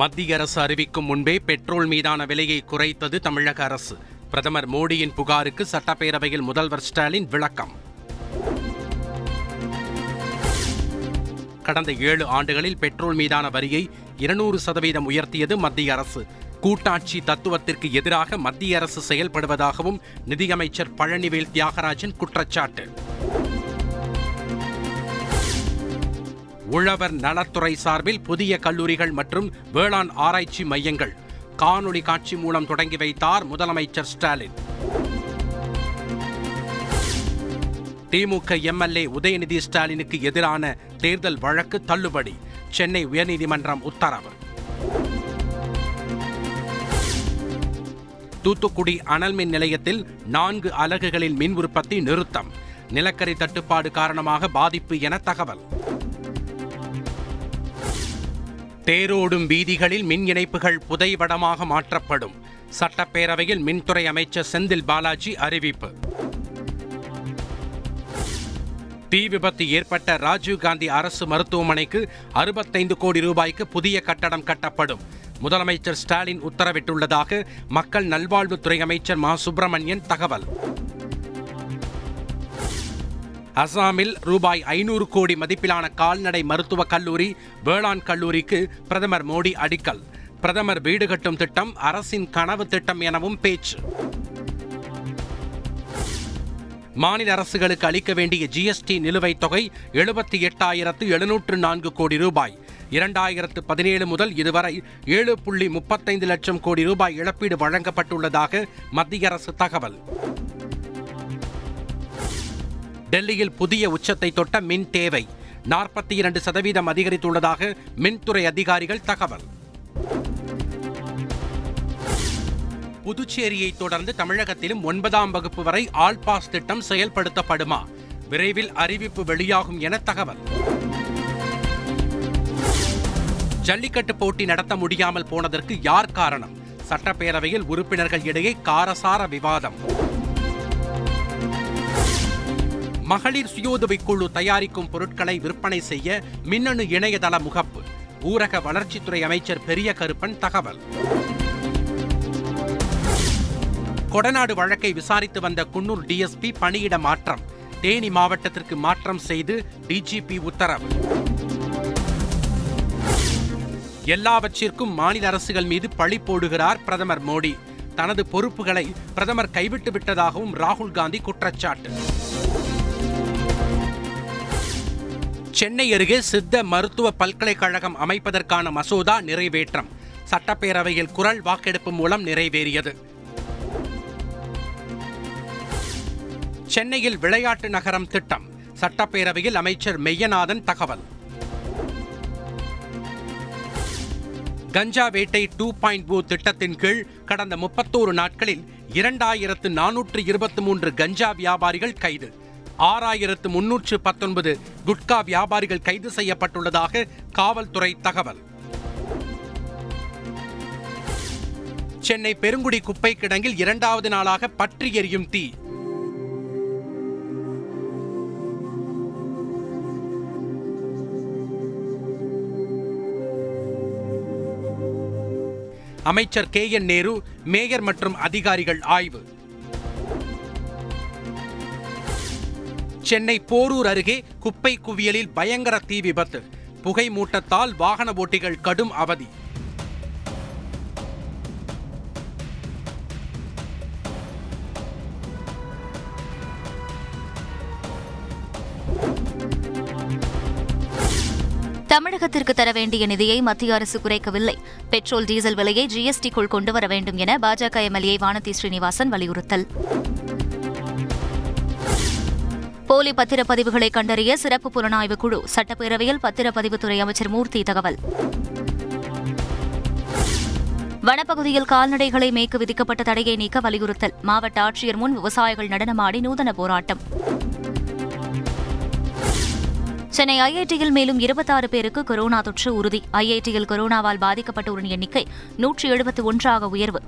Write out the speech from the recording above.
மத்திய அரசு அறிவிக்கும் முன்பே பெட்ரோல் மீதான விலையை குறைத்தது தமிழக அரசு. பிரதமர் மோடியின் புகாருக்கு சட்டப்பேரவையில் முதல்வர் ஸ்டாலின் விளக்கம். கடந்த ஏழு ஆண்டுகளில் பெட்ரோல் மீதான வரியை இருநூறு சதவீதம் உயர்த்தியது மத்திய அரசு. கூட்டாட்சி தத்துவத்திற்கு எதிராக மத்திய அரசு செயல்படுவதாகவும் நிதியமைச்சர் பழனிவேல் தியாகராஜன் குற்றச்சாட்டு. உழவர் நலத்துறை சார்பில் புதிய கல்லூரிகள் மற்றும் வேளாண் ஆராய்ச்சி மையங்கள். காணொளி காட்சி மூலம் தொடங்கி வைத்தார் முதலமைச்சர் ஸ்டாலின். திமுக எம்எல்ஏ உதயநிதி ஸ்டாலினுக்கு எதிரான தேர்தல் வழக்கு தள்ளுபடி. சென்னை உயர்நீதிமன்றம் உத்தரவு. தூத்துக்குடி அனல் மின் நிலையத்தில் நான்கு அலகுகளில் மின் உற்பத்தி நிறுத்தம். நிலக்கரி தட்டுப்பாடு காரணமாக பாதிப்பு என தகவல். தேரோடும் வீதிகளில் மின் இணைப்புகள் புதைவடமாக மாற்றப்படும். சட்டப்பேரவையில் மின்துறை அமைச்சர் செந்தில் பாலாஜி அறிவிப்பு. தீ விபத்து ஏற்பட்ட ராஜீவ்காந்தி அரசு மருத்துவமனைக்கு அறுபத்தைந்து கோடி ரூபாய்க்கு புதிய கட்டடம் கட்டப்படும். முதலமைச்சர் ஸ்டாலின் உத்தரவிட்டுள்ளதாக மக்கள் நல்வாழ்வுத்துறை அமைச்சர் மா. சுப்பிரமணியன் தகவல். அசாமில் ரூபாய் ஐநூறு கோடி மதிப்பிலான கால்நடை மருத்துவக் கல்லூரி வேளாண் கல்லூரிக்கு பிரதமர் மோடி அடிக்கல். பிரதமர் வீடு கட்டும் திட்டம் அரசின் கனவு திட்டம் எனவும் பேச்சு. மாநில அரசுகளுக்கு அளிக்க வேண்டிய ஜிஎஸ்டி நிலுவைத் தொகை எழுபத்தி எட்டாயிரத்து எழுநூற்று நான்கு கோடி ரூபாய். இரண்டாயிரத்து பதினேழு முதல் இதுவரை ஏழு புள்ளி முப்பத்தைந்து லட்சம் கோடி ரூபாய் இழப்பீடு வழங்கப்பட்டுள்ளதாக மத்திய அரசு தகவல். டெல்லியில் புதிய உச்சத்தை தொட்ட மின் தேவை. நாற்பத்தி இரண்டு சதவீதம் அதிகரித்துள்ளதாக மின்துறை அதிகாரிகள் தகவல். புதுச்சேரியை தொடர்ந்து தமிழகத்திலும் ஒன்பதாம் வகுப்பு வரை ஆல் பாஸ் திட்டம் செயல்படுத்தப்படுமா? விரைவில் அறிவிப்பு வெளியாகும் என தகவல். ஜல்லிக்கட்டு போட்டி நடத்த முடியாமல் போனதற்கு யார் காரணம்? சட்டப்பேரவையில் உறுப்பினர்கள் இடையே காரசார விவாதம். மகளிர் சுயோதவிக் குழு தயாரிக்கும் பொருட்களை விற்பனை செய்ய மின்னணு இணையதள முகப்பு. ஊரக வளர்ச்சித்துறை அமைச்சர் பெரிய கருப்பன் தகவல். கொடநாடு வழக்கை விசாரித்து வந்த குன்னூர் டிஎஸ்பி பணியிட மாற்றம். தேனி மாவட்டத்திற்கு மாற்றம் செய்து டிஜிபி உத்தரவு. எல்லாவற்றிற்கும் மாநில அரசுகள் மீது பழி போடுகிறார் பிரதமர் மோடி. தனது பொறுப்புகளை பிரதமர் கைவிட்டு விட்டதாகவும் ராகுல் காந்தி குற்றச்சாட்டு. சென்னை அருகே சித்த மருத்துவ பல்கலைக்கழகம் அமைப்பதற்கான மசோதா நிறைவேற்றம். சட்டப்பேரவையில் குரல் வாக்கெடுப்பு மூலம் நிறைவேறியது. சென்னையில் விளையாட்டு நகரம் திட்டம். சட்டப்பேரவையில் அமைச்சர் மெய்யநாதன் தகவல். கஞ்சா வேட்டை டூ பாயிண்ட் பூ திட்டத்தின் கீழ் கடந்த முப்பத்தோரு நாட்களில் இரண்டாயிரத்து நானூற்று இருபத்தி மூன்று கஞ்சா வியாபாரிகள் கைது. ஆறாயிரத்து முன்னூற்று பத்தொன்பது குட்கா வியாபாரிகள் கைது செய்யப்பட்டுள்ளதாக காவல்துறை தகவல். சென்னை பெருங்குடி குப்பை கிடங்கில் இரண்டாவது நாளாக பற்றி எரியும் தீ. அமைச்சர் கே என் நேரு மேயர் மற்றும் அதிகாரிகள் ஆய்வு. சென்னை போரூர் அருகே குப்பை குவியலில் பயங்கர தீ விபத்து. புகை மூட்டத்தால் வாகன ஓட்டிகள் கடும் அவதி. தமிழகத்திற்கு தர வேண்டிய நிதியை மத்திய அரசு குறைக்கவில்லை. பெட்ரோல் டீசல் விலையை ஜிஎஸ்டிக்குள் கொண்டு வர வேண்டும் என பாஜக எம்எல்ஏ வானதி ஸ்ரீனிவாசன் வலியுறுத்தல். போலி பத்திரப்பதிவுகளை கண்டறிய சிறப்பு புலனாய்வு குழு சட்டப்பேரவையில் பத்திரப்பதிவுத்துறை அமைச்சர் மூர்த்தி தகவல். வனப்பகுதியில் கால்நடைகளை மேய்க்க விதிக்கப்பட்ட தடையை நீக்க வலியுறுத்தல். மாவட்ட ஆட்சியர் முன் விவசாயிகள் நடனமாடி நூதன போராட்டம். சென்னை ஐஐடியில் மேலும் இருபத்தாறு பேருக்கு கொரோனா தொற்று உறுதி. ஐஐடியில் கொரோனாவால் பாதிக்கப்பட்டோரின் எண்ணிக்கை நூற்றி எழுபத்தி ஒன்றாக உயர்வு.